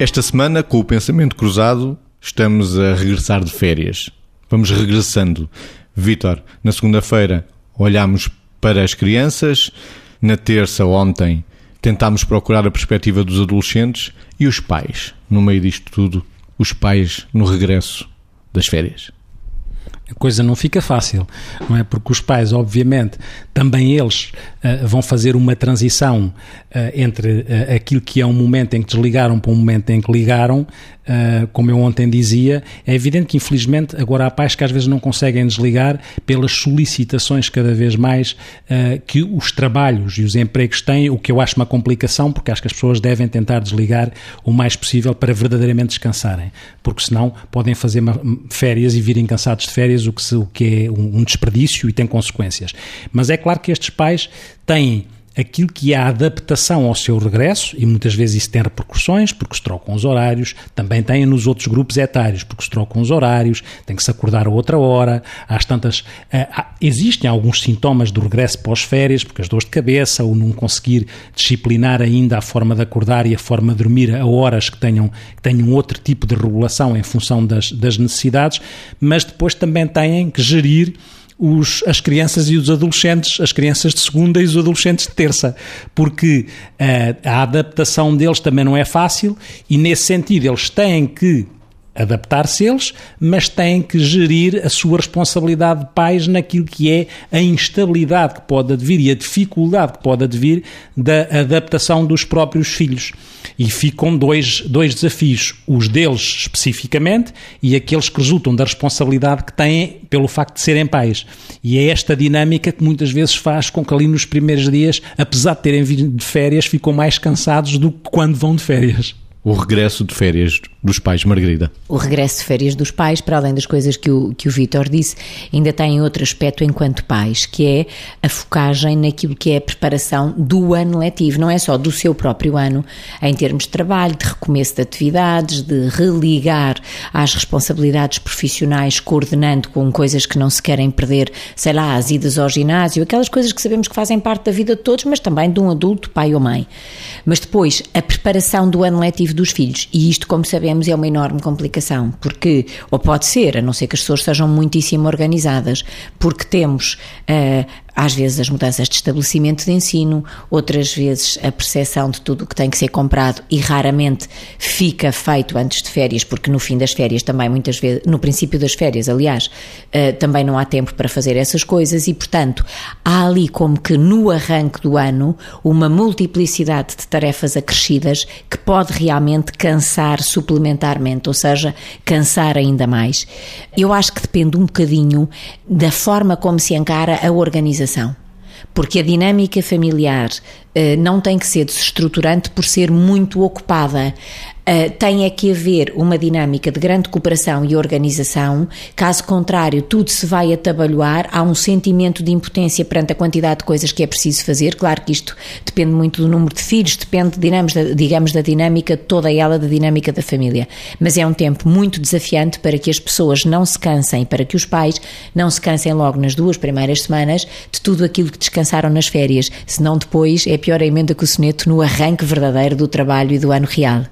Esta semana, com o pensamento cruzado, estamos a regressar de férias. Vamos regressando. Vítor, na segunda-feira olhámos para as crianças, na terça, ontem, tentámos procurar a perspectiva dos adolescentes e os pais, no meio disto tudo, os pais no regresso das férias a coisa não fica fácil, não é? Porque os pais, obviamente, também eles uh, vão fazer uma transição uh, entre uh, aquilo que é um momento em que desligaram para um momento em que ligaram, como eu ontem dizia. É evidente que, infelizmente, agora há pais que às vezes não conseguem desligar pelas solicitações cada vez mais que os trabalhos e os empregos têm, o que eu acho uma complicação, porque acho que as pessoas devem tentar desligar o mais possível para verdadeiramente descansarem, porque senão podem fazer férias e virem cansados de férias o que, se, o que é um, um desperdício e tem consequências. Mas é claro que estes pais têm aquilo que é a adaptação ao seu regresso, e muitas vezes isso tem repercussões, porque se trocam os horários, também tem nos outros grupos etários, porque se trocam os horários, tem que se acordar a outra hora, às tantas... Uh, existem alguns sintomas do regresso pós-férias, porque as dores de cabeça, ou não conseguir disciplinar ainda a forma de acordar e a forma de dormir a horas que tenham, que tenham outro tipo de regulação em função das, das necessidades, mas depois também têm que gerir os, as crianças e os adolescentes, as crianças de segunda e os adolescentes de terça, porque uh, a adaptação deles também não é fácil e, nesse sentido, eles têm que adaptar-se eles, mas têm que gerir a sua responsabilidade de pais naquilo que é a instabilidade que pode advir e a dificuldade que pode advir da adaptação dos próprios filhos. E ficam dois, dois desafios, os deles especificamente e aqueles que resultam da responsabilidade que têm pelo facto de serem pais. E é esta dinâmica que muitas vezes faz com que ali nos primeiros dias, apesar de terem vindo de férias, ficam mais cansados do que quando vão de férias o regresso de férias dos pais, Margarida? O regresso de férias dos pais, para além das coisas que o, que o Vítor disse, ainda tem outro aspecto enquanto pais, que é a focagem naquilo que é a preparação do ano letivo, não é só do seu próprio ano, em termos de trabalho, de recomeço de atividades, de religar às responsabilidades profissionais, coordenando com coisas que não se querem perder, sei lá, as idas ao ginásio, aquelas coisas que sabemos que fazem parte da vida de todos, mas também de um adulto, pai ou mãe. Mas depois, a preparação do ano letivo dos filhos. E isto, como sabemos, é uma enorme complicação, porque, ou pode ser, a não ser que as pessoas sejam muitíssimo organizadas, porque temos uh, às vezes as mudanças de estabelecimento de ensino, outras vezes a percepção de tudo o que tem que ser comprado e raramente fica feito antes de férias, porque no fim das férias também muitas vezes, no princípio das férias, aliás, uh, também não há tempo para fazer essas coisas e, portanto, há ali como que no arranque do ano uma multiplicidade de tarefas acrescidas que pode realmente cansar suplementarmente, ou seja, cansar ainda mais. Eu acho que depende um bocadinho da forma como se encara a organização porque a dinâmica familiar uh, não tem que ser desestruturante por ser muito ocupada. Uh, tem é que haver uma dinâmica de grande cooperação e organização, caso contrário, tudo se vai atabalhoar, há um sentimento de impotência perante a quantidade de coisas que é preciso fazer. Claro que isto depende muito do número de filhos, depende, digamos da, digamos, da dinâmica, toda ela da dinâmica da família. Mas é um tempo muito desafiante para que as pessoas não se cansem, para que os pais não se cansem logo nas duas primeiras semanas de tudo aquilo que descansaram nas férias, senão depois é pior a emenda que o soneto no arranque verdadeiro do trabalho e do ano real.